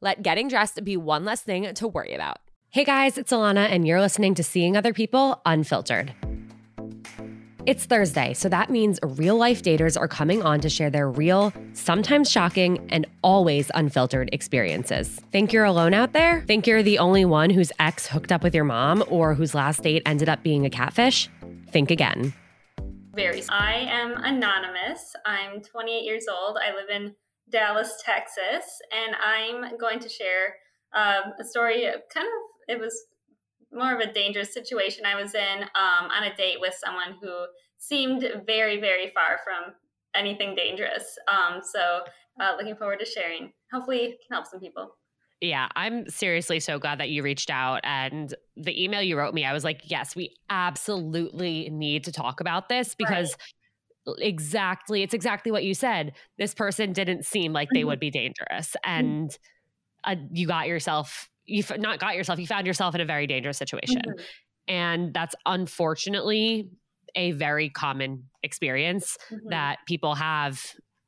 Let getting dressed be one less thing to worry about. Hey guys, it's Alana, and you're listening to Seeing Other People Unfiltered. It's Thursday, so that means real life daters are coming on to share their real, sometimes shocking, and always unfiltered experiences. Think you're alone out there? Think you're the only one whose ex hooked up with your mom or whose last date ended up being a catfish? Think again. Very. I am anonymous. I'm 28 years old. I live in Dallas, Texas, and I'm going to share um, a story. Kind of, it was more of a dangerous situation I was in um, on a date with someone who seemed very, very far from anything dangerous. Um, so, uh, looking forward to sharing. Hopefully, it can help some people. Yeah, I'm seriously so glad that you reached out. And the email you wrote me, I was like, yes, we absolutely need to talk about this because. Right exactly it's exactly what you said this person didn't seem like they would mm-hmm. be dangerous mm-hmm. and uh, you got yourself you f- not got yourself you found yourself in a very dangerous situation mm-hmm. and that's unfortunately a very common experience mm-hmm. that people have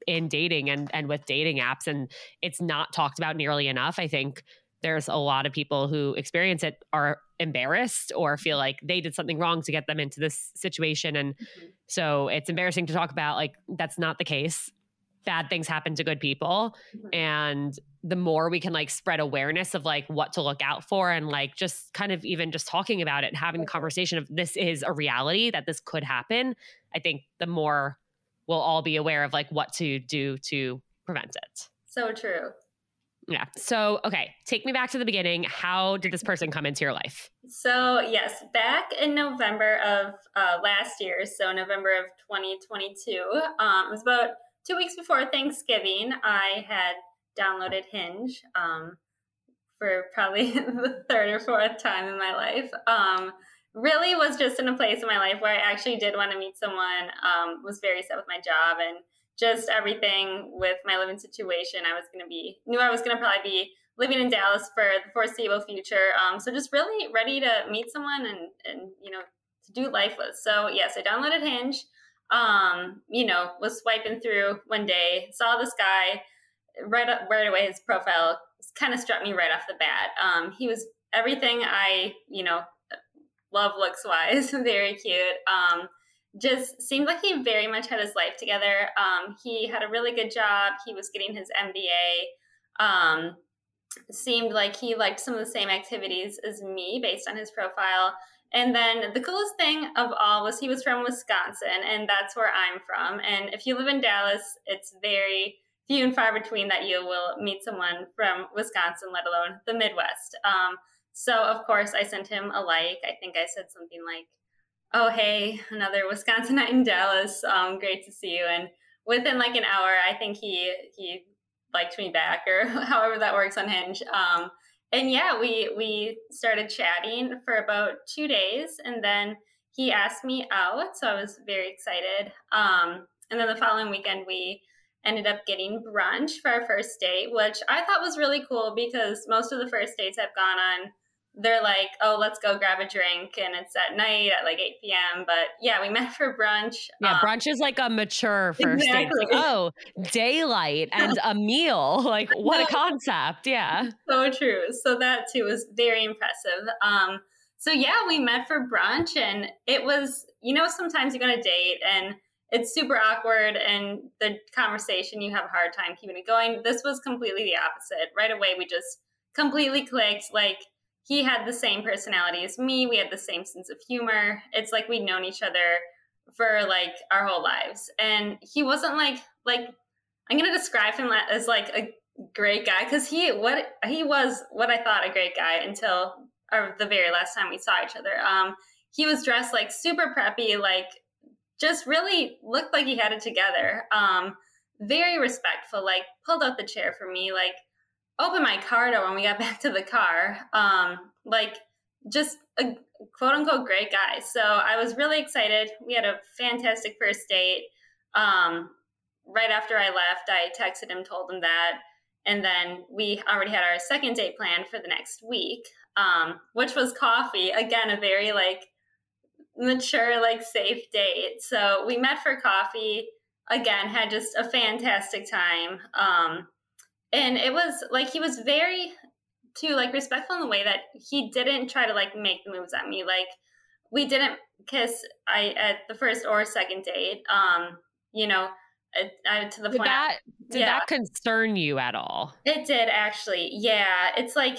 in dating and and with dating apps and it's not talked about nearly enough i think there's a lot of people who experience it are embarrassed or feel like they did something wrong to get them into this situation. And mm-hmm. so it's embarrassing to talk about like that's not the case. Bad things happen to good people. Mm-hmm. and the more we can like spread awareness of like what to look out for and like just kind of even just talking about it and having the conversation of this is a reality that this could happen i think the more we'll all be aware of like what to do to prevent it. So true yeah. So, okay, take me back to the beginning. How did this person come into your life? So, yes, back in November of uh, last year, so November of 2022, um, it was about two weeks before Thanksgiving, I had downloaded Hinge um, for probably the third or fourth time in my life. Um, really was just in a place in my life where I actually did want to meet someone, um, was very set with my job and just everything with my living situation. I was going to be, knew I was going to probably be living in Dallas for the foreseeable future. Um, so just really ready to meet someone and, and, you know, to do life with. So yes, I downloaded Hinge, um, you know, was swiping through one day, saw this guy right right away. His profile kind of struck me right off the bat. Um, he was everything I, you know, love looks wise, very cute. Um, just seemed like he very much had his life together. Um, he had a really good job. He was getting his MBA. Um, seemed like he liked some of the same activities as me based on his profile. And then the coolest thing of all was he was from Wisconsin, and that's where I'm from. And if you live in Dallas, it's very few and far between that you will meet someone from Wisconsin, let alone the Midwest. Um, so, of course, I sent him a like. I think I said something like, oh, hey, another Wisconsinite in Dallas. Um, great to see you. And within like an hour, I think he he liked me back or however that works on Hinge. Um, and yeah, we we started chatting for about two days, and then he asked me out, so I was very excited. Um, and then the following weekend, we ended up getting brunch for our first date, which I thought was really cool because most of the first dates I've gone on they're like, oh, let's go grab a drink, and it's at night at like 8 p.m. But yeah, we met for brunch. Yeah, um, brunch is like a mature first exactly. date. Like, oh, daylight and a meal. Like, what a concept. Yeah. So true. So that too was very impressive. Um, so yeah, we met for brunch, and it was, you know, sometimes you go on a date and it's super awkward and the conversation you have a hard time keeping it going. This was completely the opposite. Right away, we just completely clicked. Like, he had the same personality as me. We had the same sense of humor. It's like we'd known each other for like our whole lives. And he wasn't like like I'm gonna describe him as like a great guy because he what he was what I thought a great guy until or the very last time we saw each other. Um, he was dressed like super preppy, like just really looked like he had it together. Um, very respectful, like pulled out the chair for me, like opened my car door when we got back to the car. Um, like just a quote unquote great guy. So I was really excited. We had a fantastic first date. Um, right after I left, I texted him, told him that. And then we already had our second date planned for the next week, um, which was coffee. Again, a very like mature, like safe date. So we met for coffee. Again, had just a fantastic time. Um, and it was like he was very too like respectful in the way that he didn't try to like make the moves at me. Like we didn't kiss i at the first or second date. Um you know uh, to the did point that did yeah. that concern you at all? It did actually. Yeah. It's like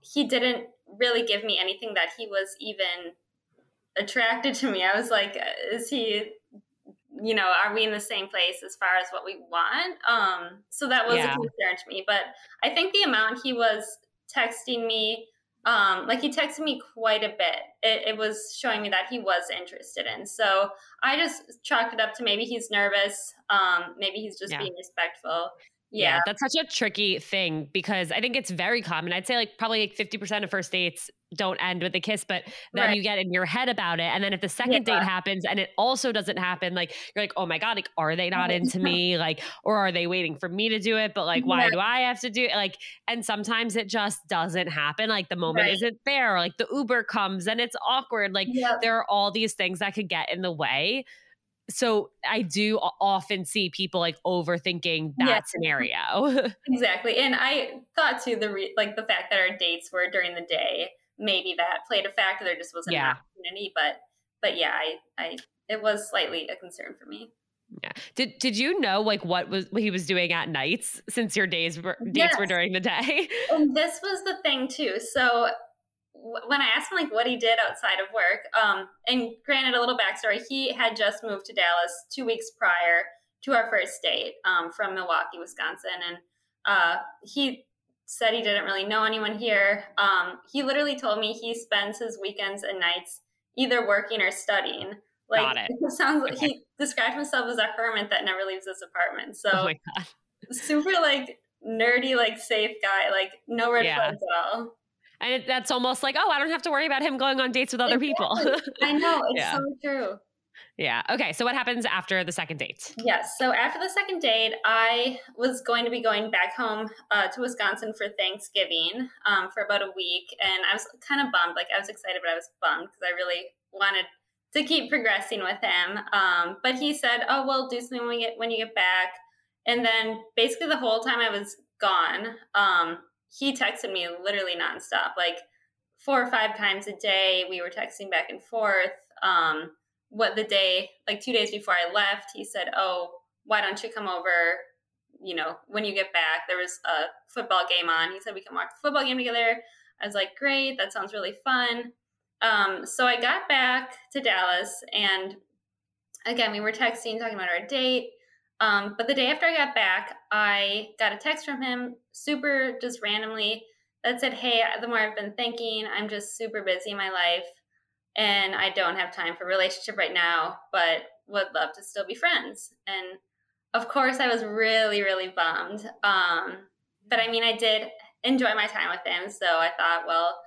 he didn't really give me anything that he was even attracted to me. I was like is he you know, are we in the same place as far as what we want? Um, so that was yeah. a concern to me. But I think the amount he was texting me, um, like he texted me quite a bit. It, it, was showing me that he was interested in. So I just chalked it up to maybe he's nervous. Um, maybe he's just yeah. being respectful. Yeah. yeah. that's such a tricky thing because I think it's very common. I'd say like probably like 50% of first dates don't end with a kiss, but then right. you get in your head about it. And then if the second yeah. date happens and it also doesn't happen, like you're like, oh my God, like, are they not into me? Like, or are they waiting for me to do it? But like, why yeah. do I have to do it? Like, and sometimes it just doesn't happen. Like the moment right. isn't there. Or, like the Uber comes and it's awkward. Like there are all these things that could get in the way so I do often see people like overthinking that yeah. scenario. exactly. And I thought too the re- like the fact that our dates were during the day, maybe that played a factor. There just wasn't yeah. an opportunity, but but yeah, I I it was slightly a concern for me. Yeah. Did Did you know like what was what he was doing at nights since your days were dates yes. were during the day? And this was the thing too. So when I asked him like what he did outside of work, um, and granted a little backstory, he had just moved to Dallas two weeks prior to our first date um, from Milwaukee, Wisconsin, and uh, he said he didn't really know anyone here. Um, he literally told me he spends his weekends and nights either working or studying. Like Got it. it sounds like okay. he described himself as a hermit that never leaves his apartment. So oh super like nerdy, like safe guy, like no red yeah. flags at all. And it, that's almost like, oh, I don't have to worry about him going on dates with other exactly. people. I know. It's yeah. so true. Yeah. Okay. So what happens after the second date? Yes. So after the second date, I was going to be going back home uh, to Wisconsin for Thanksgiving um, for about a week, and I was kind of bummed. Like I was excited, but I was bummed because I really wanted to keep progressing with him. Um, but he said, "Oh, well, do something when we get when you get back." And then basically the whole time I was gone, um, he texted me literally nonstop, like four or five times a day. We were texting back and forth. Um, what the day, like two days before I left, he said, "Oh, why don't you come over? You know, when you get back." There was a football game on. He said we can watch the football game together. I was like, "Great, that sounds really fun." Um, so I got back to Dallas, and again, we were texting, talking about our date. Um, but the day after I got back, I got a text from him, super just randomly, that said, Hey, the more I've been thinking, I'm just super busy in my life and I don't have time for relationship right now, but would love to still be friends. And of course, I was really, really bummed. Um, but I mean, I did enjoy my time with him. So I thought, well,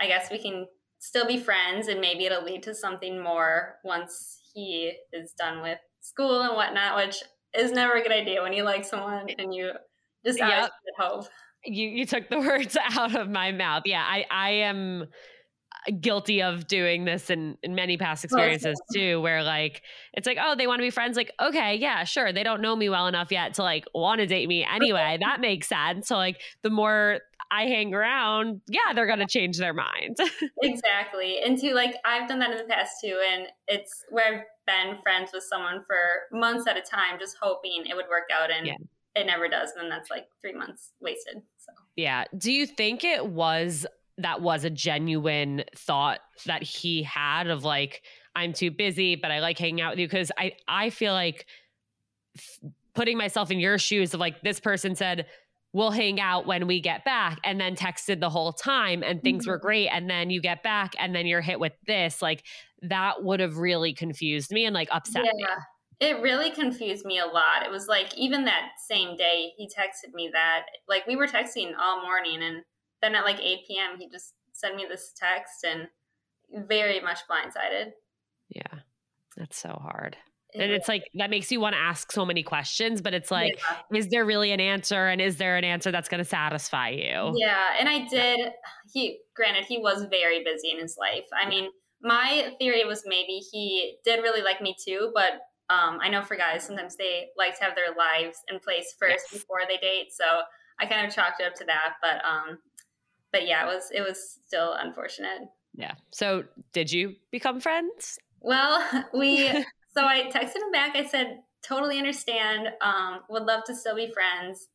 I guess we can still be friends and maybe it'll lead to something more once he is done with school and whatnot, which is never a good idea when you like someone and you just yep. hope. You you took the words out of my mouth. Yeah, I I am guilty of doing this in, in many past experiences too where like it's like oh they want to be friends like okay yeah sure they don't know me well enough yet to like want to date me anyway that makes sense so like the more i hang around yeah they're gonna change their mind exactly and too like i've done that in the past too and it's where i've been friends with someone for months at a time just hoping it would work out and yeah. it never does and then that's like three months wasted so yeah do you think it was that was a genuine thought that he had of like i'm too busy but i like hanging out with you because i i feel like f- putting myself in your shoes of like this person said we'll hang out when we get back and then texted the whole time and things mm-hmm. were great and then you get back and then you're hit with this like that would have really confused me and like upset yeah. me it really confused me a lot. It was like even that same day he texted me that like we were texting all morning and then at like 8 p.m., he just sent me this text and very much blindsided. Yeah, that's so hard. And it's like that makes you want to ask so many questions, but it's like, yeah. is there really an answer? And is there an answer that's going to satisfy you? Yeah. And I did, he, granted, he was very busy in his life. I mean, my theory was maybe he did really like me too, but um, I know for guys, sometimes they like to have their lives in place first yes. before they date. So I kind of chalked it up to that. But um, but yeah, it was it was still unfortunate. Yeah. So did you become friends? Well, we so I texted him back. I said, totally understand. Um, would love to still be friends.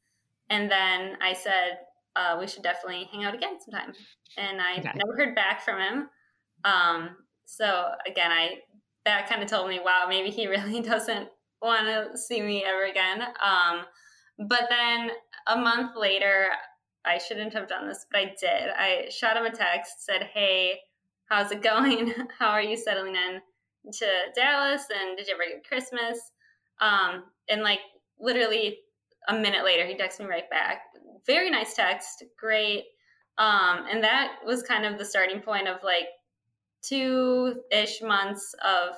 And then I said, uh, we should definitely hang out again sometime. And I okay. never heard back from him. Um, so again, I that kind of told me, wow, maybe he really doesn't want to see me ever again. Um, but then a month later, I shouldn't have done this, but I did. I shot him a text, said, Hey, how's it going? How are you settling in to Dallas? And did you ever get Christmas? Um, and like literally a minute later, he texted me right back. Very nice text, great. Um, and that was kind of the starting point of like two ish months of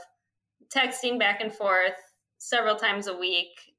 texting back and forth several times a week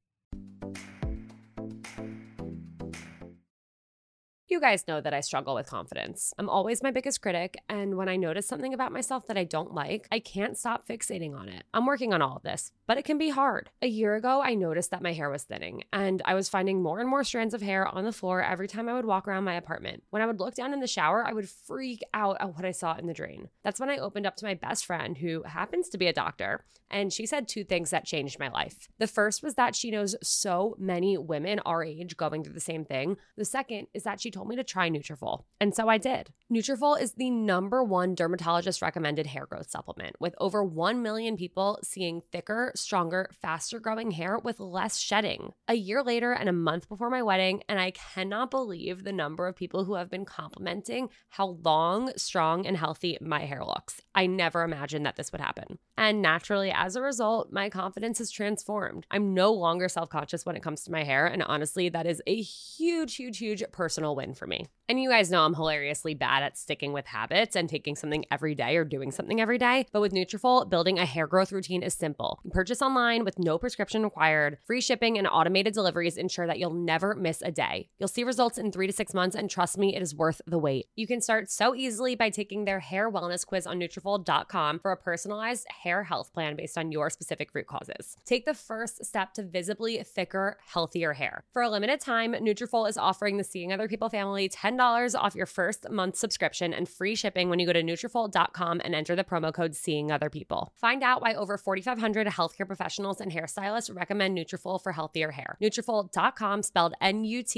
You guys know that I struggle with confidence. I'm always my biggest critic, and when I notice something about myself that I don't like, I can't stop fixating on it. I'm working on all of this, but it can be hard. A year ago, I noticed that my hair was thinning, and I was finding more and more strands of hair on the floor every time I would walk around my apartment. When I would look down in the shower, I would freak out at what I saw in the drain. That's when I opened up to my best friend, who happens to be a doctor, and she said two things that changed my life. The first was that she knows so many women our age going through the same thing. The second is that she told me to try Nutrafol, and so I did. Nutrafol is the number one dermatologist recommended hair growth supplement, with over 1 million people seeing thicker, stronger, faster growing hair with less shedding. A year later and a month before my wedding, and I cannot believe the number of people who have been complimenting how long, strong, and healthy my hair looks. I never imagined that this would happen. And naturally, as a result, my confidence has transformed. I'm no longer self conscious when it comes to my hair. And honestly, that is a huge, huge, huge personal win for me. And you guys know I'm hilariously bad at sticking with habits and taking something every day or doing something every day. But with Nutrafol, building a hair growth routine is simple. You purchase online with no prescription required. Free shipping and automated deliveries ensure that you'll never miss a day. You'll see results in three to six months, and trust me, it is worth the wait. You can start so easily by taking their hair wellness quiz on Nutrafol.com for a personalized hair health plan based on your specific root causes. Take the first step to visibly thicker, healthier hair. For a limited time, Nutrafol is offering the Seeing Other People family $10 off your first month subscription and free shipping when you go to Nutrafol.com and enter the promo code Seeing Other People. Find out why over 4,500 healthcare professionals and hairstylists recommend Nutrafol for healthier hair. Nutrafol.com, spelled N-U-T-R-A-F-O-L.com,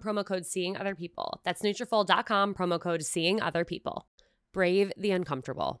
promo code Seeing Other People. That's Nutrafol.com, promo code Seeing Other People. Brave the uncomfortable.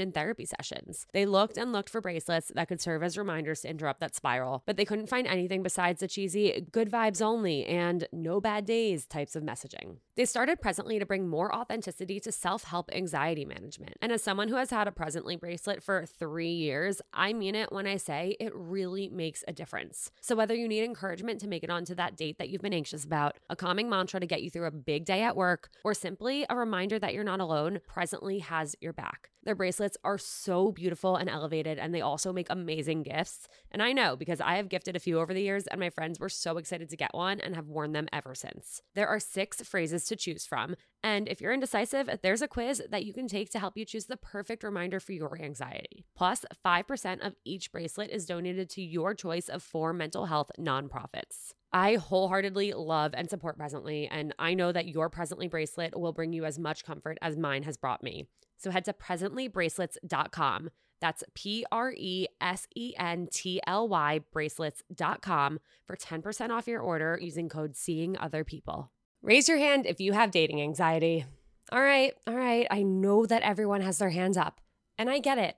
in therapy sessions. They looked and looked for bracelets that could serve as reminders to interrupt that spiral, but they couldn't find anything besides the cheesy good vibes only and no bad days types of messaging. They started Presently to bring more authenticity to self help anxiety management. And as someone who has had a Presently bracelet for three years, I mean it when I say it really makes a difference. So whether you need encouragement to make it onto that date that you've been anxious about, a calming mantra to get you through a big day at work, or simply a reminder that you're not alone, Presently has your back. Their bracelets are so beautiful and elevated, and they also make amazing gifts. And I know because I have gifted a few over the years, and my friends were so excited to get one and have worn them ever since. There are six phrases to choose from. And if you're indecisive, there's a quiz that you can take to help you choose the perfect reminder for your anxiety. Plus, 5% of each bracelet is donated to your choice of four mental health nonprofits. I wholeheartedly love and support Presently, and I know that your Presently bracelet will bring you as much comfort as mine has brought me. So head to presentlybracelets.com. That's P R E S E N T L Y bracelets.com for 10% off your order using code Seeing Other People. Raise your hand if you have dating anxiety. All right, all right. I know that everyone has their hands up, and I get it.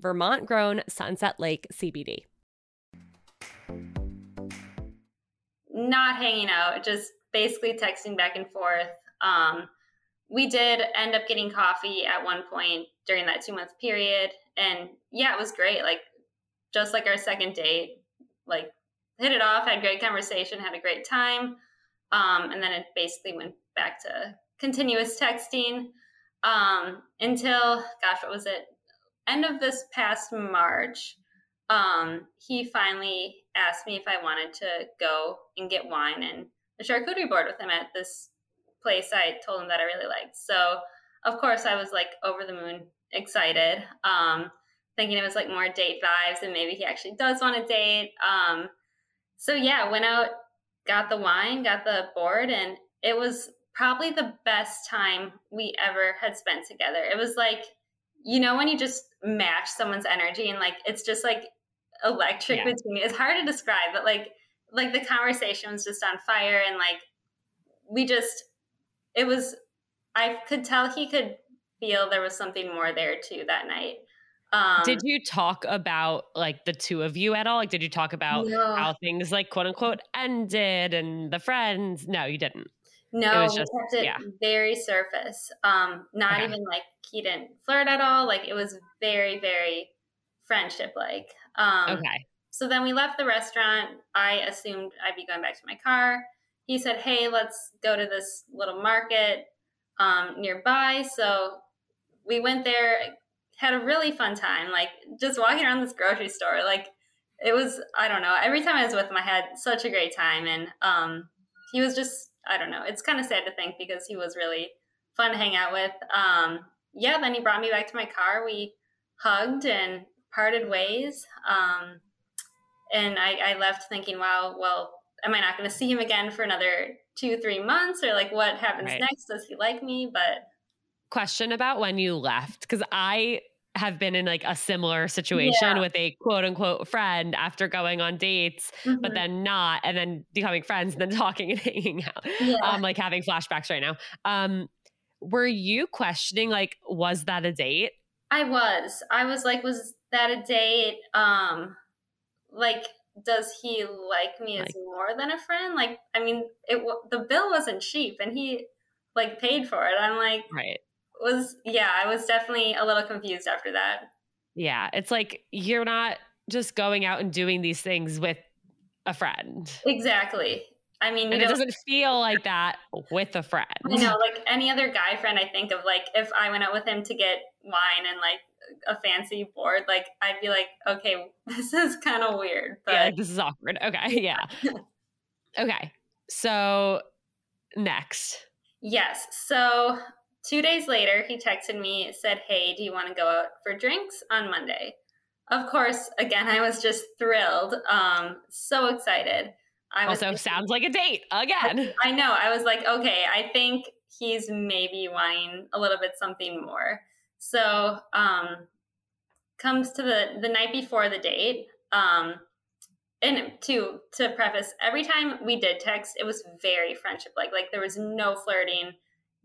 Vermont grown Sunset Lake CBD. Not hanging out, just basically texting back and forth. Um, we did end up getting coffee at one point during that two month period. And yeah, it was great. Like, just like our second date, like, hit it off, had great conversation, had a great time. Um, and then it basically went back to continuous texting um, until, gosh, what was it? End of this past March, um, he finally asked me if I wanted to go and get wine and a charcuterie board with him at this place I told him that I really liked. So, of course, I was like over the moon excited, um, thinking it was like more date vibes and maybe he actually does want to date. Um, so, yeah, went out, got the wine, got the board, and it was probably the best time we ever had spent together. It was like, you know, when you just match someone's energy and like it's just like electric yeah. between you. It's hard to describe, but like like the conversation was just on fire and like we just it was I could tell he could feel there was something more there too that night. Um, did you talk about like the two of you at all? Like, did you talk about No. how things like quote unquote ended and the friends? No, you didn't. No, was we kept it yeah. very surface. Um, not Okay. even like he didn't flirt at all. Like it was very, very friendship like. Um, Okay. So then we left the restaurant. I assumed I'd be going back to my car. He said, "Hey, let's go to this little market um, nearby." So we went there, had a really fun time. Like just walking around this grocery store. Like it was, I don't know. Every time I was with him, I had such a great time, and um, he was just, I don't know. It's kind of sad to think because he was really fun to hang out with. Um, yeah. Then he brought me back to my car. We hugged and parted ways. Um, and I, I left thinking, wow, well, am I not going to see him again for another two, three months? Or like, what happens Right. next? Does he like me? But Question about when you left because I have been in like a similar situation Yeah. with a quote unquote friend after going on dates, but Mhm. then not, and then becoming friends and then talking and hanging out. yeah. I'm like having flashbacks right now. Um, were you questioning like, was that a date? I was. I was like, was that a date? Um, like, does he like me as Like- more than a friend? Like, I mean, it the bill wasn't cheap, and he like paid for it. I'm like, Right. Was yeah, I was definitely a little confused after that. Yeah. It's like you're not just going out and doing these things with a friend. Exactly. I mean, it doesn't feel like that with a friend. You know, like any other guy friend, I think of like if I went out with him to get wine and like a fancy board, like I'd be like, okay, this is kind of weird, but yeah, like, this is awkward. Okay. Yeah. okay. So next. yes. So two days later, he texted me, said, "Hey, do you want to go out for drinks on Monday?" Of course, again, I was just thrilled, um, so excited. I was Also sounds like a date again. I know. I was like, okay, I think he's maybe wanting a little bit something more. So, um, comes to the the night before the date. Um, and to to preface, every time we did text, it was very friendship like. Like there was no flirting,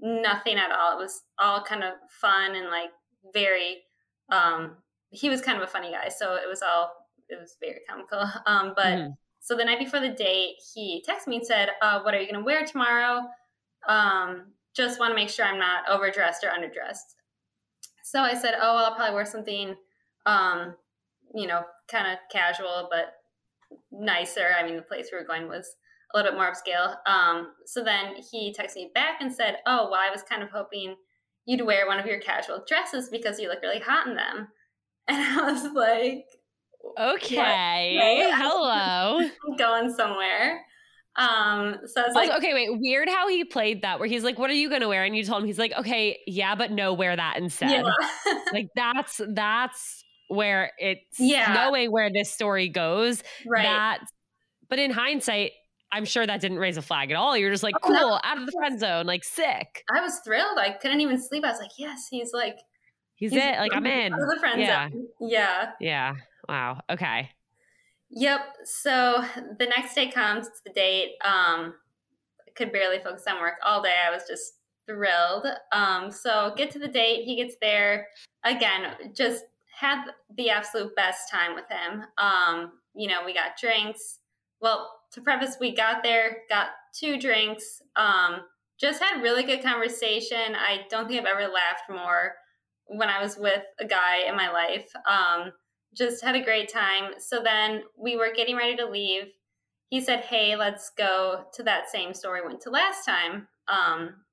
nothing at all. It was all kind of fun and like very. Um, he was kind of a funny guy, so it was all it was very comical. Um, but. Mhm. So the night before the date, he texted me and said, uh, "What are you going to wear tomorrow? Um, just want to make sure I'm not overdressed or underdressed." So I said, "Oh, well, I'll probably wear something, um, you know, kind of casual but nicer. I mean, the place we were going was a little bit more upscale." Um, so then he texted me back and said, "Oh, well, I was kind of hoping you'd wear one of your casual dresses because you look really hot in them." And I was like, Okay. Right. Hello. I'm going somewhere. Um, so I was like, okay, wait. Weird how he played that, where he's like, "What are you gonna wear?" And you told him he's like, "Okay, yeah, but no, wear that instead." yeah. Like that's that's where it's Yeah. knowing where this story goes. right. That, but in hindsight, I'm sure that didn't raise a flag at all. You're just like, Oh, cool, no. out of the friend zone, like sick. I was thrilled. I couldn't even sleep. I was like, yes, he's like, He's, he's it. Like I'm in. out of the friend Yeah. zone. Yeah. Yeah. Wow. Okay. Yep. So the next day comes, it's the date. Um, I could barely focus on work all day. I was just thrilled. Um, so get to the date. He gets there again. Just had the absolute best time with him. Um, you know, we got drinks. Well, to preface, we got there, got two drinks. Um, just had really good conversation. I don't think I've ever laughed more when I was with a guy in my life. Um, just had a great time. So then we were getting ready to leave. He said, "Hey, let's go to that same store we went to last time." Um,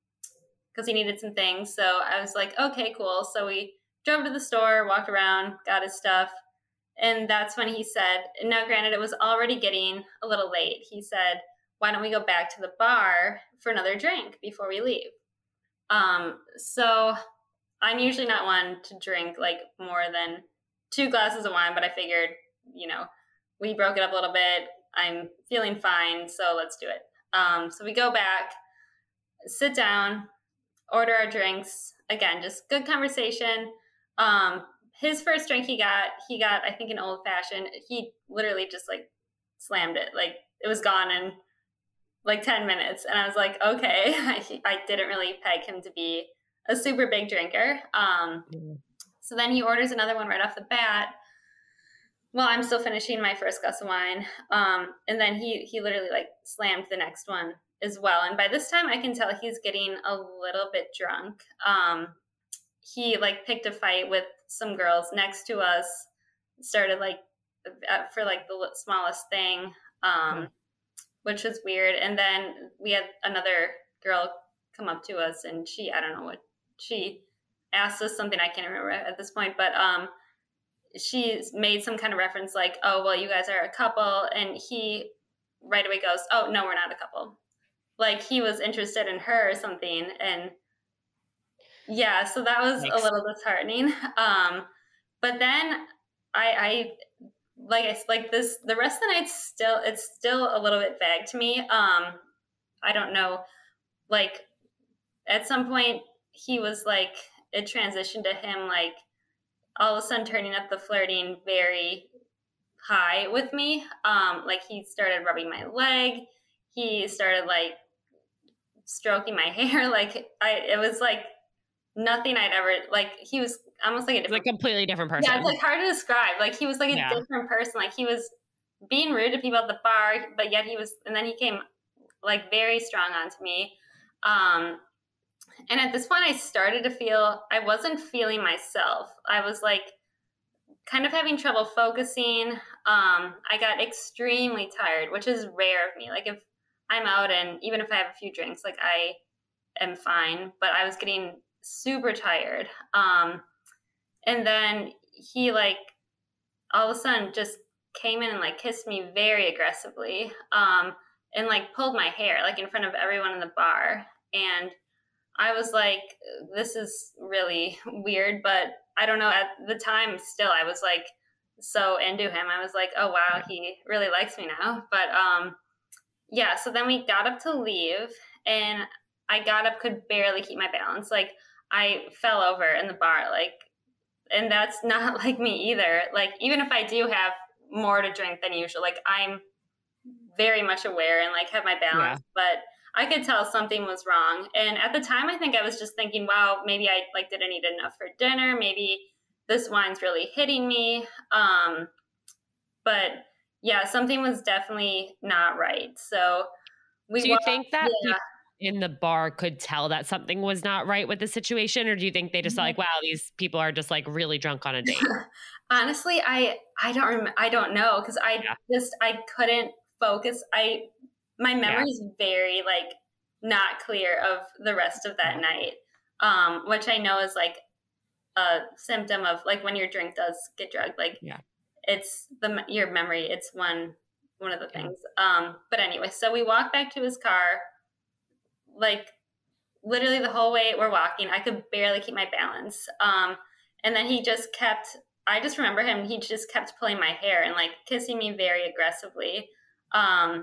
because he needed some things. So I was like, "Okay, cool." So we drove to the store, walked around, got his stuff, and that's when he said, "Now, granted, it was already getting a little late." He said, "Why don't we go back to the bar for another drink before we leave?" Um, so I'm usually not one to drink like more than two glasses of wine, but I figured, you know, we broke it up a little bit. I'm feeling fine, so let's do it. Um, so we go back, sit down, order our drinks. Again, just good conversation. Um, his first drink he got, he got, I think, an old fashioned. He literally just like slammed it. Like it was gone in like 10 minutes. And I was like, okay, I, I didn't really peg him to be a super big drinker. Um, So then he orders another one right off the bat. Well, I'm still finishing my first glass of wine. Um, and then he he literally like slammed the next one as well. And by this time I can tell he's getting a little bit drunk. Um, he like picked a fight with some girls next to us, started like for like the smallest thing. Um, mm which was weird. And then we had another girl come up to us and she, I don't know what, she asked us something I can't remember at this point, but um, she made some kind of reference like, oh, well, you guys are a couple. And he right away goes, oh, no, we're not a couple. Like he was interested in her or something. And yeah, so that was a little disheartening. Um, but then I, I like I like this the rest of the night still it's still a little bit vague to me. Um I don't know. Like at some point he was like it transitioned to him like all of a sudden turning up the flirting very high with me. Um like he started rubbing my leg. He started like stroking my hair like I it was like nothing I'd ever like he was almost like a different, like completely different person. Yeah, it's like hard to describe. Like he was like a yeah. different person. Like he was being rude to people at the bar, but yet he was, and then he came like very strong onto me. Um, and at this point, I started to feel I wasn't feeling myself. I was like kind of having trouble focusing. Um, I got extremely tired, which is rare of me. Like if I'm out and even if I have a few drinks, like I am fine, but I was getting super tired. Um, and then he like all of a sudden just came in and like kissed me very aggressively um, and like pulled my hair like in front of everyone in the bar. And i was like this is really weird but i don't know at the time still i was like so into him. I was like oh wow he really likes me now. But um yeah so then we got up to leave and i got up could barely keep my balance like i fell over in the bar like and that's not like me either. Like even if I do have more to drink than usual, like I'm very much aware and like have my balance, yeah. but I could tell something was wrong. And at the time, I think I was just thinking, wow, maybe I like didn't eat enough for dinner. Maybe this wine's really hitting me. Um, but yeah, something was definitely not right. So we. Do you walked, think that yeah in the bar could tell that something was not right with the situation or do you think they just mm-hmm. like wow these people are just like really drunk on a date honestly i i don't rem- i don't know because i yeah. just i couldn't focus i my memory is yeah. very like not clear of the rest of that night um which i know is like a symptom of like when your drink does get drugged like yeah it's the your memory it's one one of the things um but anyway so we walk back to his car like literally the whole way we're walking, I could barely keep my balance. Um, and then he just kept, I just remember him, he just kept pulling my hair and like kissing me very aggressively. Um,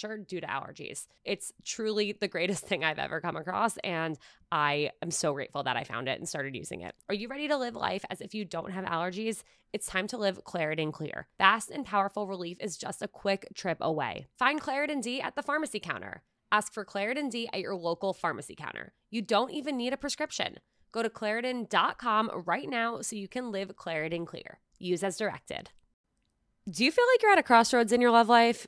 pressure due to allergies. It's truly the greatest thing I've ever come across. And I am so grateful that I found it and started using it. Are you ready to live life as if you don't have allergies? It's time to live Claritin Clear. Fast and powerful relief is just a quick trip away. Find Claritin D at the pharmacy counter. Ask for Claritin D at your local pharmacy counter. You don't even need a prescription. Go to Claritin.com right now so you can live Claritin Clear. Use as directed. Do you feel like you're at a crossroads in your love life?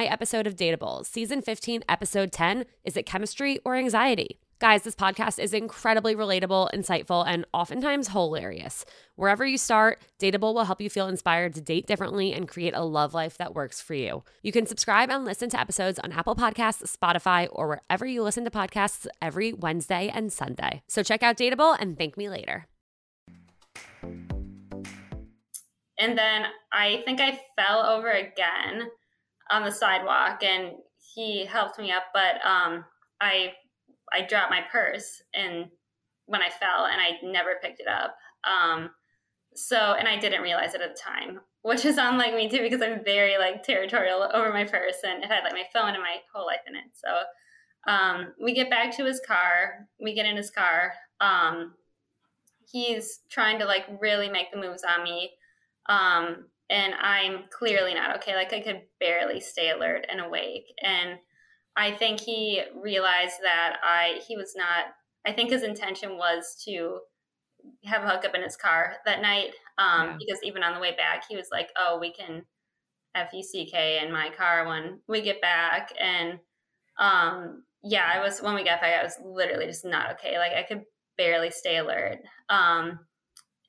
episode of Dateable, season 15, episode 10 Is it chemistry or anxiety? Guys, this podcast is incredibly relatable, insightful, and oftentimes hilarious. Wherever you start, Dateable will help you feel inspired to date differently and create a love life that works for you. You can subscribe and listen to episodes on Apple Podcasts, Spotify, or wherever you listen to podcasts every Wednesday and Sunday. So check out Dateable and thank me later. And then I think I fell over again on the sidewalk and he helped me up, but um, I I dropped my purse and when I fell and I never picked it up. Um, so and I didn't realize it at the time, which is unlike me too because I'm very like territorial over my purse and it had like my phone and my whole life in it. So um, we get back to his car. We get in his car. Um, he's trying to like really make the moves on me. And I'm clearly not okay. Like I could barely stay alert and awake. And I think he realized that I he was not. I think his intention was to have a hookup in his car that night. Um, yeah. Because even on the way back, he was like, "Oh, we can fuck in my car when we get back." And um, yeah, I was when we got back, I was literally just not okay. Like I could barely stay alert. Um,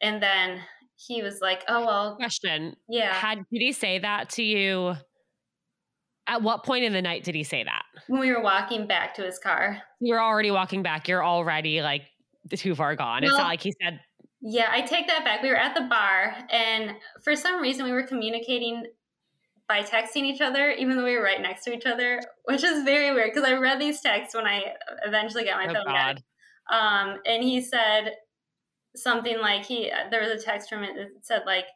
and then he was like, "Oh well." Question. Yeah. Had did he say that to you? At what point in the night did he say that? When we were walking back to his car. You're already walking back. You're already like too far gone. Well, it's not like he said. Yeah, I take that back. We were at the bar, and for some reason, we were communicating by texting each other, even though we were right next to each other, which is very weird because I read these texts when I eventually got my oh, phone God. back. Um, and he said something like he there was a text from it that said like,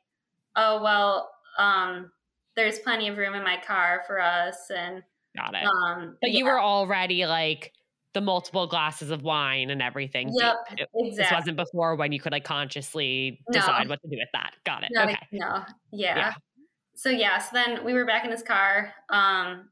"Oh well, um, there's plenty of room in my car for us and got it um but yeah. you were already like the multiple glasses of wine and everything yep, it, exactly. this wasn't before when you could like consciously decide no. what to do with that got it no, okay no yeah. yeah so yeah so then we were back in his car um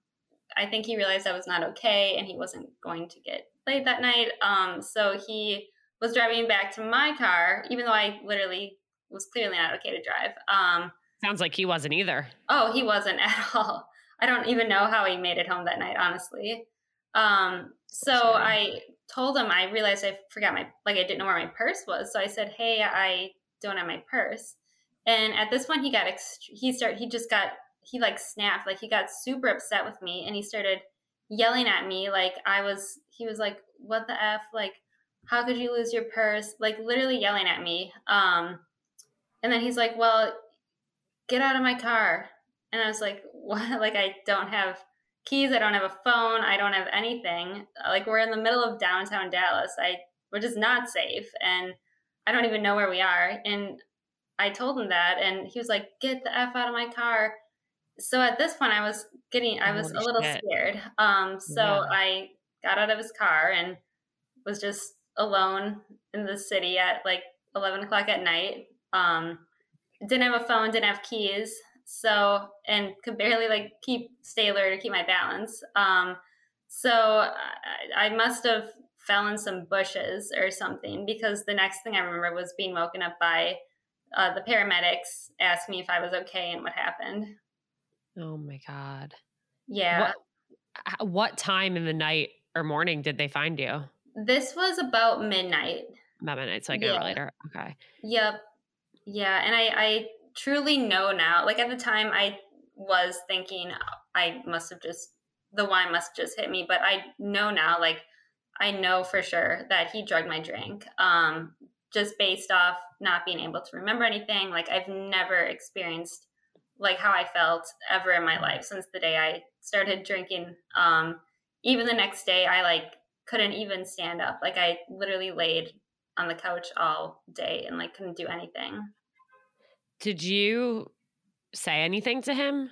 i think he realized i was not okay and he wasn't going to get laid that night um so he was driving back to my car even though i literally was clearly not okay to drive um Sounds like he wasn't either. Oh, he wasn't at all. I don't even know how he made it home that night, honestly. Um, so sure. I told him I realized I forgot my like I didn't know where my purse was. So I said, "Hey, I don't have my purse." And at this point, he got ext- he started he just got he like snapped like he got super upset with me and he started yelling at me like I was he was like, "What the f? Like, how could you lose your purse?" Like literally yelling at me. Um, and then he's like, "Well, get out of my car. And I was like, what? Like, I don't have keys. I don't have a phone. I don't have anything. Like, we're in the middle of downtown Dallas. I, which is not safe. And I don't even know where we are. And I told him that. And he was like, get the F out of my car. So at this point, I was getting, I was Holy a little shit. scared. Um, so yeah. I got out of his car and was just alone in the city at like 11 o'clock at night. Um, didn't have a phone, didn't have keys, so and could barely like keep stay alert to keep my balance. Um, so I, I must have fell in some bushes or something because the next thing I remember was being woken up by uh, the paramedics asking me if I was okay and what happened. Oh my god. Yeah. What, what time in the night or morning did they find you? This was about midnight. About midnight, so like an yeah. hour later. Okay. Yep. Yeah, and I, I truly know now. Like at the time, I was thinking I must have just the wine must just hit me. But I know now, like, I know for sure that he drugged my drink. Um, just based off not being able to remember anything. Like I've never experienced like how I felt ever in my life since the day I started drinking. Um, even the next day, I like couldn't even stand up. Like I literally laid on the couch all day and like couldn't do anything. Did you say anything to him?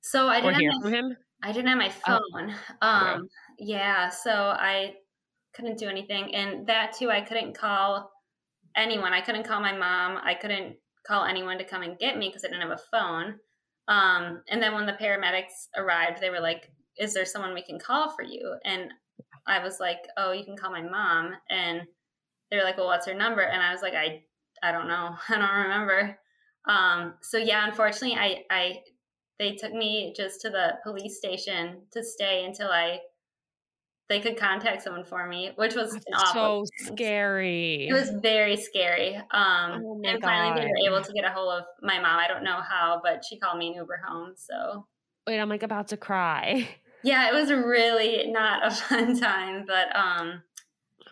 So I didn't hear have my, from him. I didn't have my Oh. phone. Um, yeah, so I couldn't do anything, and that too, I couldn't call anyone. I couldn't call my mom. I couldn't call anyone to come and get me because I didn't have a phone. Um, and then when the paramedics arrived, they were like, "Is there someone we can call for you?" And I was like, "Oh, you can call my mom." And they were like, "Well, what's her number?" And I was like, "I, I don't know. I don't remember." Um, so yeah, unfortunately, I, I, they took me just to the police station to stay until I, they could contact someone for me, which was an awful. So scary. It was very scary. Um, Oh and finally, they were able to get a hold of my mom. I don't know how, but she called me an Uber home. So Wait, I'm like about to cry. yeah, it was really not a fun time, but um,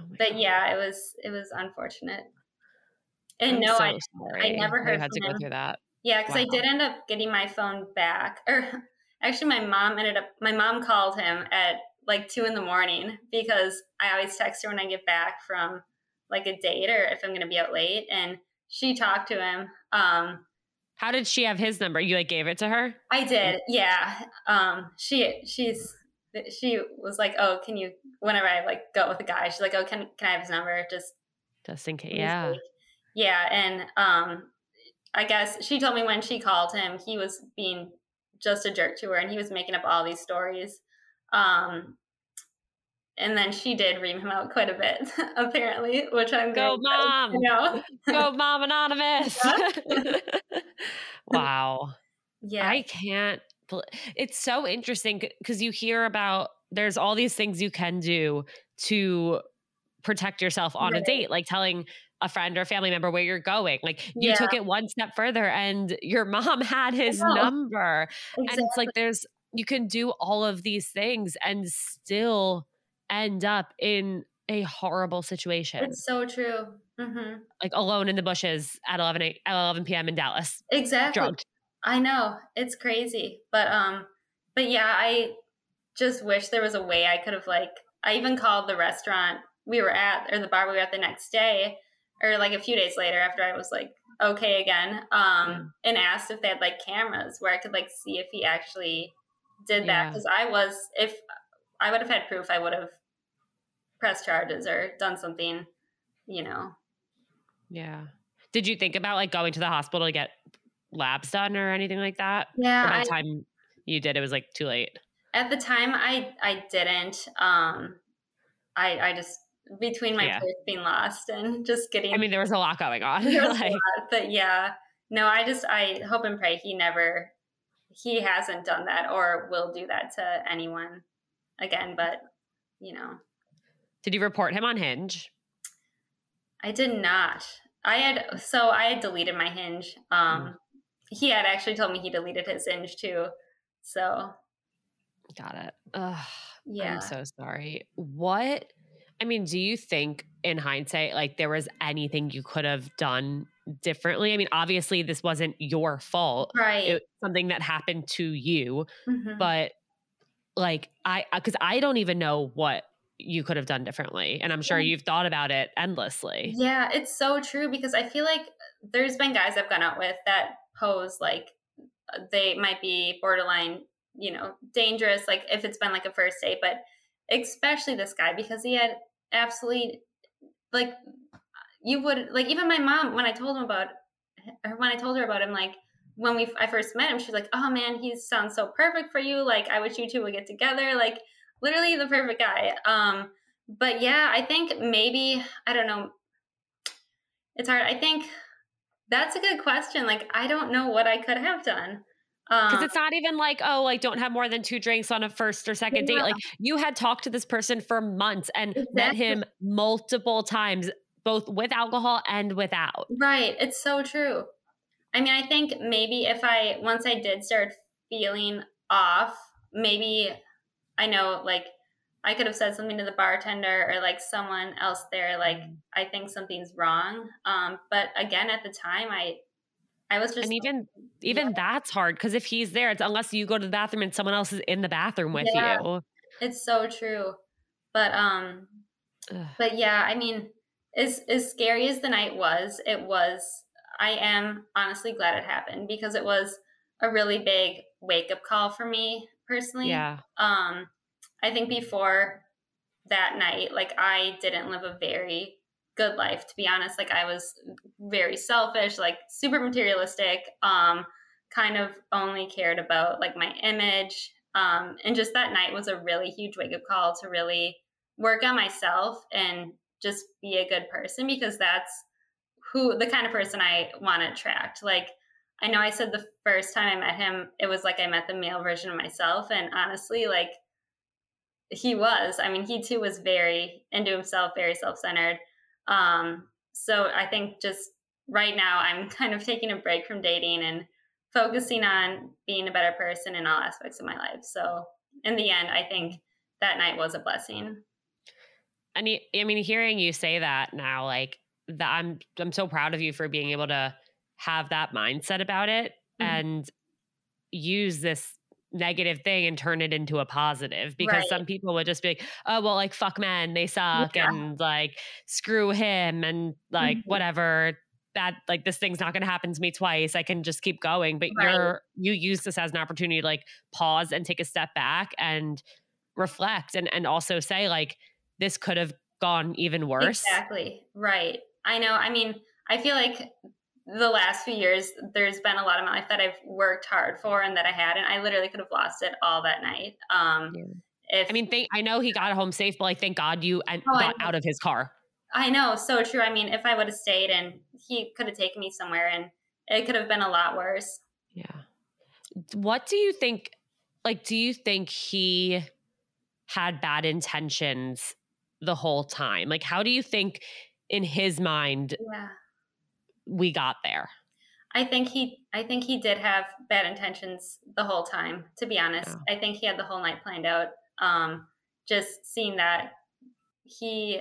Oh but God. yeah, it was it was unfortunate. And I'm no, so I sorry never you heard had to from go him. through that. Yeah, because I did end up getting my phone back. Or actually, my mom ended up. My mom called him at like two in the morning because I always text her when I get back from like a date or if I'm going to be out late, and she talked to him. Um, How did she have his number? You like gave it to her? I did, yeah. Um, she she's she was like, oh, can you? Whenever I like go with a guy, she's like, oh, can can I have his number? Just Just in case. Yeah. Yeah, and um I guess she told me when she called him, he was being just a jerk to her and he was making up all these stories. Um and then she did ream him out quite a bit, apparently, which I'm going Go, mom. You know? Go, Mom Anonymous. wow. Yeah. I can't. It's so interesting because you hear about there's all these things you can do to protect yourself on a date, like telling a friend or family member where you're going. Like you took it one step further and your mom had his number. And it's like there's, you can do all of these things and still end up in a horrible situation, It's so true. hmm like alone in the bushes at 11, a- at 11 p.m. in Dallas, Exactly. drugged. I know it's crazy, but um, but yeah, I just wish there was a way I could have like. I even called the restaurant we were at or the bar we were at the next day, or like a few days later after I was like okay again, um, Yeah. and asked if they had like cameras where I could like see if he actually did that Yeah. because I was if I would have had proof, I would have pressed charges or done something, you know. Yeah. Did you think about like going to the hospital to get labs done or anything like that? Yeah, Or by I, the time you did, it was like too late. at the time I I didn't. Um, I I just between my Yeah. place being lost and just getting I mean, there was a lot going on. there was a lot, but yeah, no, I just I hope and pray he never he hasn't done that or will do that to anyone again. But you know, did you report him on Hinge? I did not. I had so I had deleted my Hinge. Um, he had actually told me he deleted his Hinge too. So Got it. Ugh, yeah, I'm so sorry. What? I mean, do you think in hindsight, like there was anything you could have done differently? I mean, obviously, this wasn't your fault. right. It was something that happened to you, Mhm. but like I, because I don't even know what you could have done differently, and I'm sure you've thought about it endlessly. Yeah, it's so true because I feel like there's been guys I've gone out with that pose like uh, they might be borderline, you know, dangerous, like if it's been like a first date, but especially this guy because he had absolutely like you would like even my mom when I told him about or when I told her about him like when we I first met him she's like oh man he sounds so perfect for you like I wish you two would get together like literally the perfect guy um but yeah I think maybe I don't know it's hard I think that's a good question like I don't know what I could have done Because um, it's not even like, oh, like don't have more than two drinks on a first or second date. Like you had talked to this person for months and met him multiple times, both with alcohol and without. Right. It's so true. I mean, I think maybe if I, once I did start feeling off, maybe I know like I could have said something to the bartender or like someone else there, like mm-hmm. I think something's wrong. Um, but again, at the time, I I was just and even even yeah. that's hard because if he's there, it's unless you go to the bathroom and someone else is in the bathroom with yeah, you. It's so true, but um, Ugh. but yeah, I mean, as as scary as the night was, it was. I am honestly glad it happened because it was a really big wake up call for me personally. Yeah. Um, I think before that night, like I didn't live a very good life to be honest. Like I was very selfish, like super materialistic, um, kind of only cared about like my image. Um, and just that night was a really huge wake up call to really work on myself and just be a good person because that's who the kind of person I want to attract. Like I know I said the first time I met him, it was like I met the male version of myself. And honestly, like he was. I mean, he too was very into himself, very self centered. Um, so I think just right now, I'm kind of taking a break from dating and focusing on being a better person in all aspects of my life. So in the end, I think that night was a blessing. And I mean, hearing you say that now, like that, I'm I'm so proud of you for being able to have that mindset about it mm-hmm. and use this negative thing and turn it into a positive because right. some people would just be like, oh, well, like, fuck men, they suck, yeah. and like, screw him, and like, mm-hmm. whatever. That like this thing's not going to happen to me twice. I can just keep going. But right. you're you use this as an opportunity to like pause and take a step back and reflect and and also say like this could have gone even worse. Exactly. Right. I know. I mean, I feel like the last few years, there's been a lot of my life that I've worked hard for and that I had, and I literally could have lost it all that night. Um, yeah. If I mean, thank, I know he got home safe, but like, thank God you oh, got out of his car. I know, so true. I mean, if I would have stayed, and he could have taken me somewhere, and it could have been a lot worse. Yeah. What do you think? Like, do you think he had bad intentions the whole time? Like, how do you think in his mind? Yeah we got there. I think he I think he did have bad intentions the whole time, to be honest. Yeah. I think he had the whole night planned out. Um, just seeing that he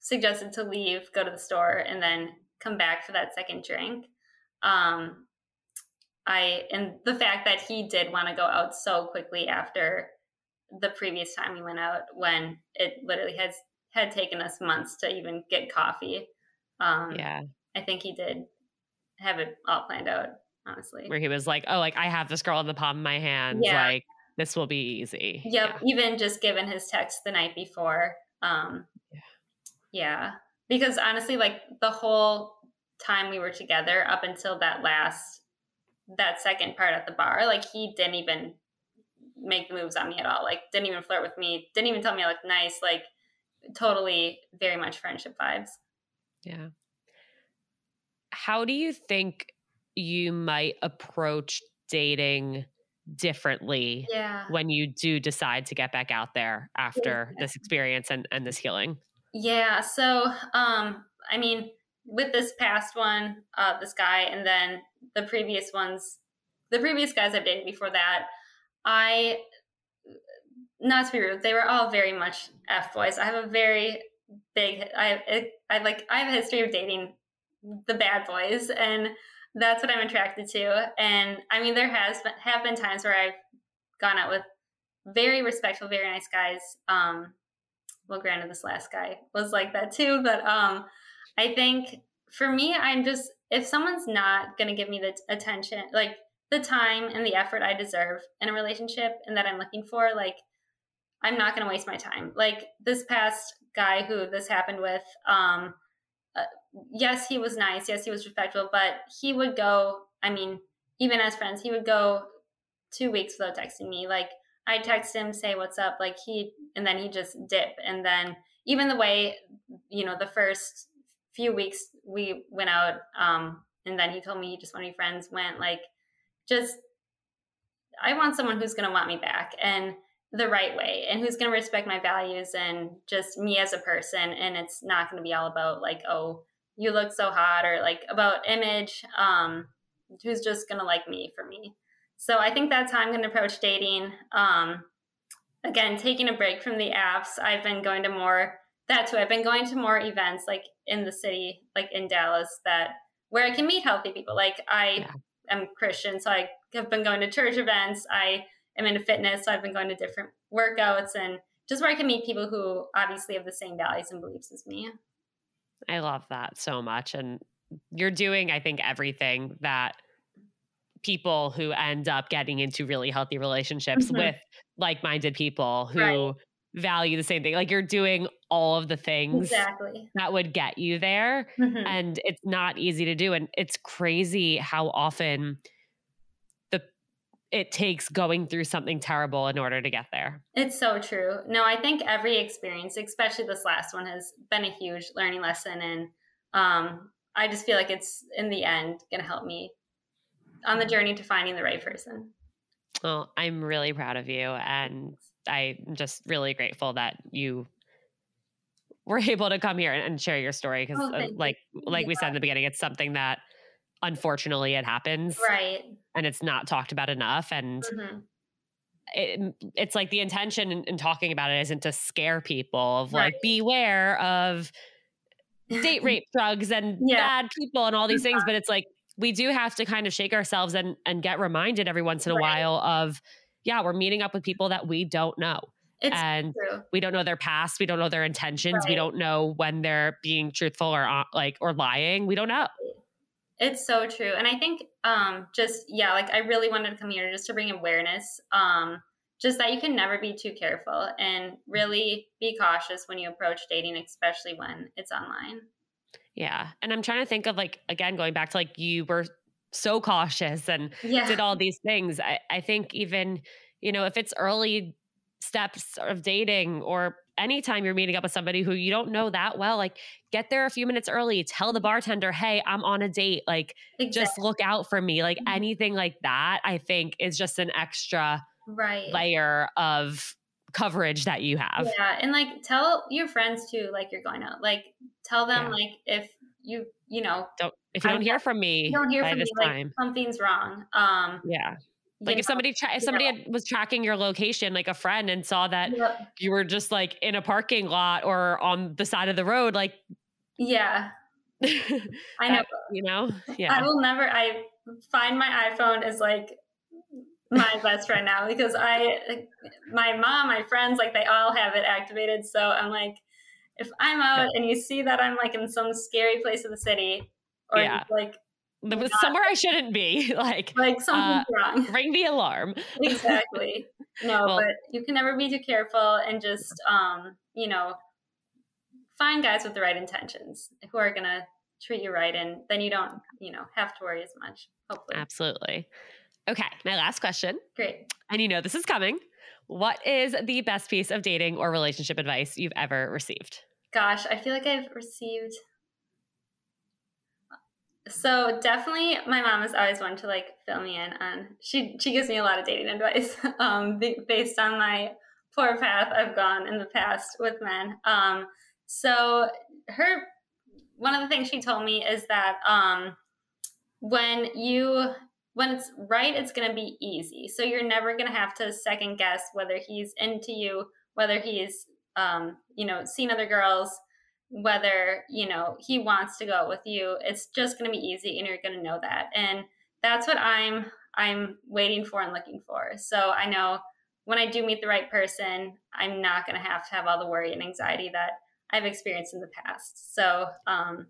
suggested to leave, go to the store, and then come back for that second drink. Um, I and the fact that he did want to go out so quickly after the previous time we went out when it literally has had taken us months to even get coffee. Um, yeah. I think he did have it all planned out, honestly. Where he was like, oh, like I have this girl in the palm of my hand. Yeah. Like this will be easy. Yep. Yeah. Even just given his text the night before. Um, yeah. yeah. Because honestly, like the whole time we were together up until that last, that second part at the bar, like he didn't even make the moves on me at all. Like didn't even flirt with me. Didn't even tell me I looked nice. Like totally very much friendship vibes. Yeah how do you think you might approach dating differently yeah. when you do decide to get back out there after yeah. this experience and, and this healing? Yeah. So, um, I mean, with this past one, uh, this guy, and then the previous ones, the previous guys I've dated before that, I, not to be rude, they were all very much F boys. I have a very big, I, I like, I have a history of dating the bad boys and that's what I'm attracted to. And I mean, there has been, have been times where I've gone out with very respectful, very nice guys. Um, well, granted, this last guy was like that too, but um, I think for me, I'm just if someone's not going to give me the attention, like the time and the effort I deserve in a relationship, and that I'm looking for, like I'm not going to waste my time. Like this past guy who this happened with, um, yes, he was nice. Yes, he was respectful, but he would go, I mean, even as friends, he would go two weeks without texting me. Like I text him, say what's up, like he, and then he just dip. And then even the way, you know, the first few weeks we went out, um, and then he told me he just wanted to be friends, went like, just, I want someone who's going to want me back. And the right way and who's going to respect my values and just me as a person and it's not going to be all about like oh you look so hot or like about image um who's just to like me for me so i think that's how i'm to approach dating um again, taking a break from the apps, I've been going to more that too. I've been going to more events like in the city, like in Dallas, that where I can meet healthy people. Like I yeah. am Christian, so I have been going to church events. I am into fitness, so I've been going to different workouts and just where I can meet people who obviously have the same values and beliefs as me. I love that so much. And you're doing, I think, everything that people who end up getting into really healthy relationships mm-hmm. with like-minded people who right. value the same thing. Like you're doing all of the things exactly that would get you there. Mm-hmm. And it's not easy to do. And it's crazy how often it takes going through something terrible in order to get there. It's so true. No, I think every experience, especially this last one, has been a huge learning lesson. And um, I just feel like it's in the end gonna help me on the journey to finding the right person. Well, I'm really proud of you. And I'm just really grateful that you were able to come here and share your story because oh, uh, like like yeah. we said in the beginning it's something that unfortunately it happens right and it's not talked about enough and mm-hmm. it, it's like the intention in, in, talking about it isn't to scare people of like beware of date rape drugs and yeah. bad people and all these things but it's like we do have to kind of shake ourselves and and get reminded every once in a right. while of yeah, we're meeting up with people that we don't know. It's and true. we don't know their past, we don't know their intentions, right. we don't know when they're being truthful or uh, like or lying. We don't know. It's so true. And I think um just yeah, like I really wanted to come here just to bring awareness um just that you can never be too careful and really be cautious when you approach dating especially when it's online. Yeah. And I'm trying to think of like, again, going back to like you were so cautious and yeah. did all these things. I, I think even, you know, if it's early steps of dating or anytime you're meeting up with somebody who you don't know that well, like get there a few minutes early, tell the bartender, hey, I'm on a date. Like exactly. just look out for me. Like mm-hmm. anything like that, I think is just an extra right. layer of coverage that you have. Yeah. And like tell your friends too, like you're going out. Like tell them yeah. like if you you know don't if you don't I, hear from me don't hear from me time. like something's wrong. Um yeah. Like if somebody tra- if somebody had, was tracking your location, like a friend, and saw that yep. you were just like in a parking lot or on the side of the road, like yeah, I know. You know, yeah. I will never. I find my iPhone is like my best friend now because I, my mom, my friends, like they all have it activated. So I'm like, if I'm out and you see that I'm like in some scary place of the city, or yeah. like not, somewhere I shouldn't be, like like something's uh, wrong, ring the alarm. exactly. No, well, but you can never be too careful and just um, you know, find guys with the right intentions who are gonna treat you right, and then you don't, you know, have to worry as much. Hopefully, absolutely. Okay, my last question. Great. And you know this is coming. What is the best piece of dating or relationship advice you've ever received? Gosh, I feel like I've received so definitely my mom is always one to like fill me in on she she gives me a lot of dating advice um based on my poor path I've gone in the past with men. Um so her one of the things she told me is that um when you when it's right, it's going to be easy. So you're never going to have to second guess whether he's into you, whether he's, um, you know, seen other girls, whether, you know, he wants to go with you. It's just going to be easy and you're going to know that. And that's what I'm, I'm waiting for and looking for. So I know when I do meet the right person, I'm not going to have to have all the worry and anxiety that I've experienced in the past. So, um,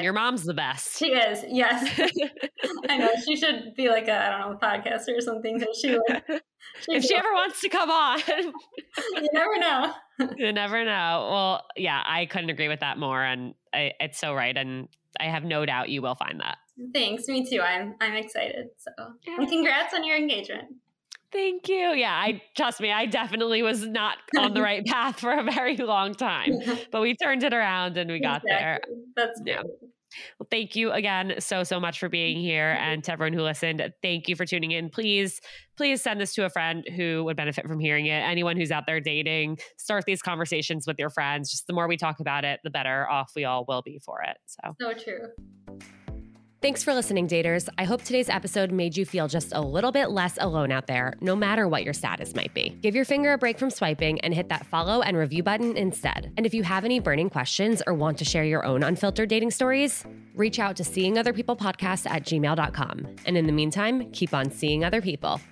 your mom's the best. She is, yes. I know she should be like a I don't know a podcaster or something. She, like, if she ever wants to come on, you never know. you never know. Well, yeah, I couldn't agree with that more, and I, it's so right, and I have no doubt you will find that. Thanks, me too. I'm I'm excited. So, yeah. and congrats on your engagement. Thank you. Yeah, I trust me, I definitely was not on the right path for a very long time, but we turned it around and we got exactly. there. That's yeah. Well, thank you again so, so much for being here. And to everyone who listened, thank you for tuning in. Please, please send this to a friend who would benefit from hearing it. Anyone who's out there dating, start these conversations with your friends. Just the more we talk about it, the better off we all will be for it. So, so true. Thanks for listening, daters. I hope today's episode made you feel just a little bit less alone out there, no matter what your status might be. Give your finger a break from swiping and hit that follow and review button instead. And if you have any burning questions or want to share your own unfiltered dating stories, reach out to seeing other people podcast at gmail.com. And in the meantime, keep on seeing other people.